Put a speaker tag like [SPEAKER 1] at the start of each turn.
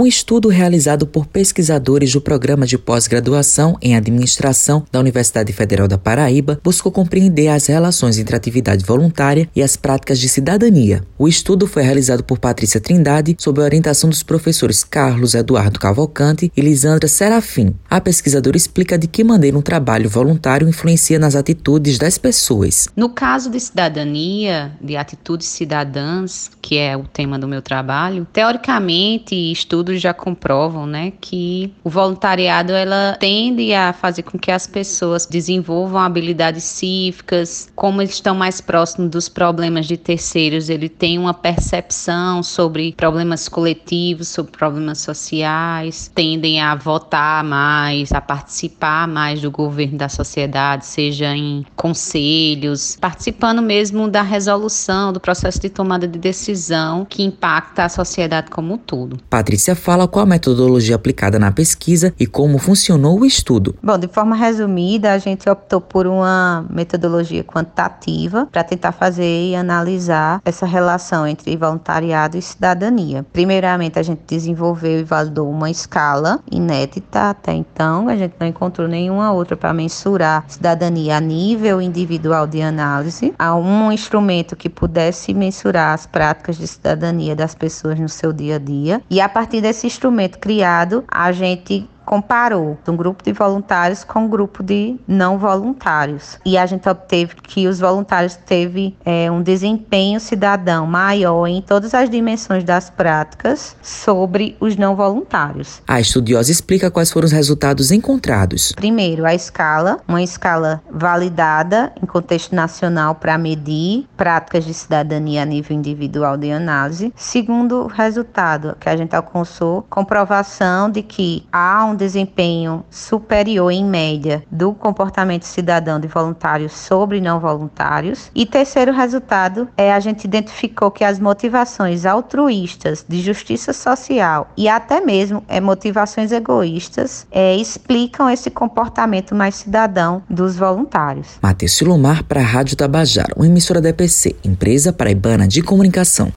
[SPEAKER 1] Um estudo realizado por pesquisadores do programa de pós-graduação em administração da Universidade Federal da Paraíba buscou compreender as relações entre atividade voluntária e as práticas de cidadania. O estudo foi realizado por Patrícia Trindade sob a orientação dos professores Carlos Eduardo Cavalcante e Lisandra Serafim. A pesquisadora explica de que maneira um trabalho voluntário influencia nas atitudes das pessoas.
[SPEAKER 2] No caso de cidadania, de atitudes cidadãs, que é o tema do meu trabalho, teoricamente estudos já comprovam, né, que o voluntariado ela tende a fazer com que as pessoas desenvolvam habilidades cívicas, como eles estão mais próximos dos problemas de terceiros, ele tem uma percepção sobre problemas coletivos, sobre problemas sociais, tendem a votar mais, a participar mais do governo da sociedade, seja em conselhos, participando mesmo da resolução, do processo de tomada de decisão que impacta a sociedade como um todo.
[SPEAKER 1] Patrícia fala qual a metodologia aplicada na pesquisa e como funcionou o estudo.
[SPEAKER 3] Bom, de forma resumida, a gente optou por uma metodologia quantitativa para tentar fazer e analisar essa relação entre voluntariado e cidadania. Primeiramente, a gente desenvolveu e validou uma escala inédita até então, a gente não encontrou nenhuma outra para mensurar cidadania a nível individual de análise. Há um instrumento que pudesse mensurar as práticas de cidadania das pessoas no seu dia a dia. E a partir desse instrumento criado, a gente comparou um grupo de voluntários com um grupo de não voluntários. E a gente obteve que os voluntários teve é, um desempenho cidadão maior em todas as dimensões das práticas sobre os não voluntários.
[SPEAKER 1] A estudiosa explica quais foram os resultados encontrados.
[SPEAKER 3] Primeiro, a escala, uma escala validada em contexto nacional para medir práticas de cidadania a nível individual de análise. Segundo resultado que a gente alcançou, comprovação de que há um desempenho superior em média do comportamento cidadão de voluntários sobre não voluntários. E terceiro resultado é a gente identificou que as motivações altruístas de justiça social e até mesmo é, motivações egoístas é, explicam esse comportamento mais cidadão dos voluntários.
[SPEAKER 1] Matheus Silomar para a Rádio Tabajara, uma emissora da EPC, empresa paraibana de comunicação.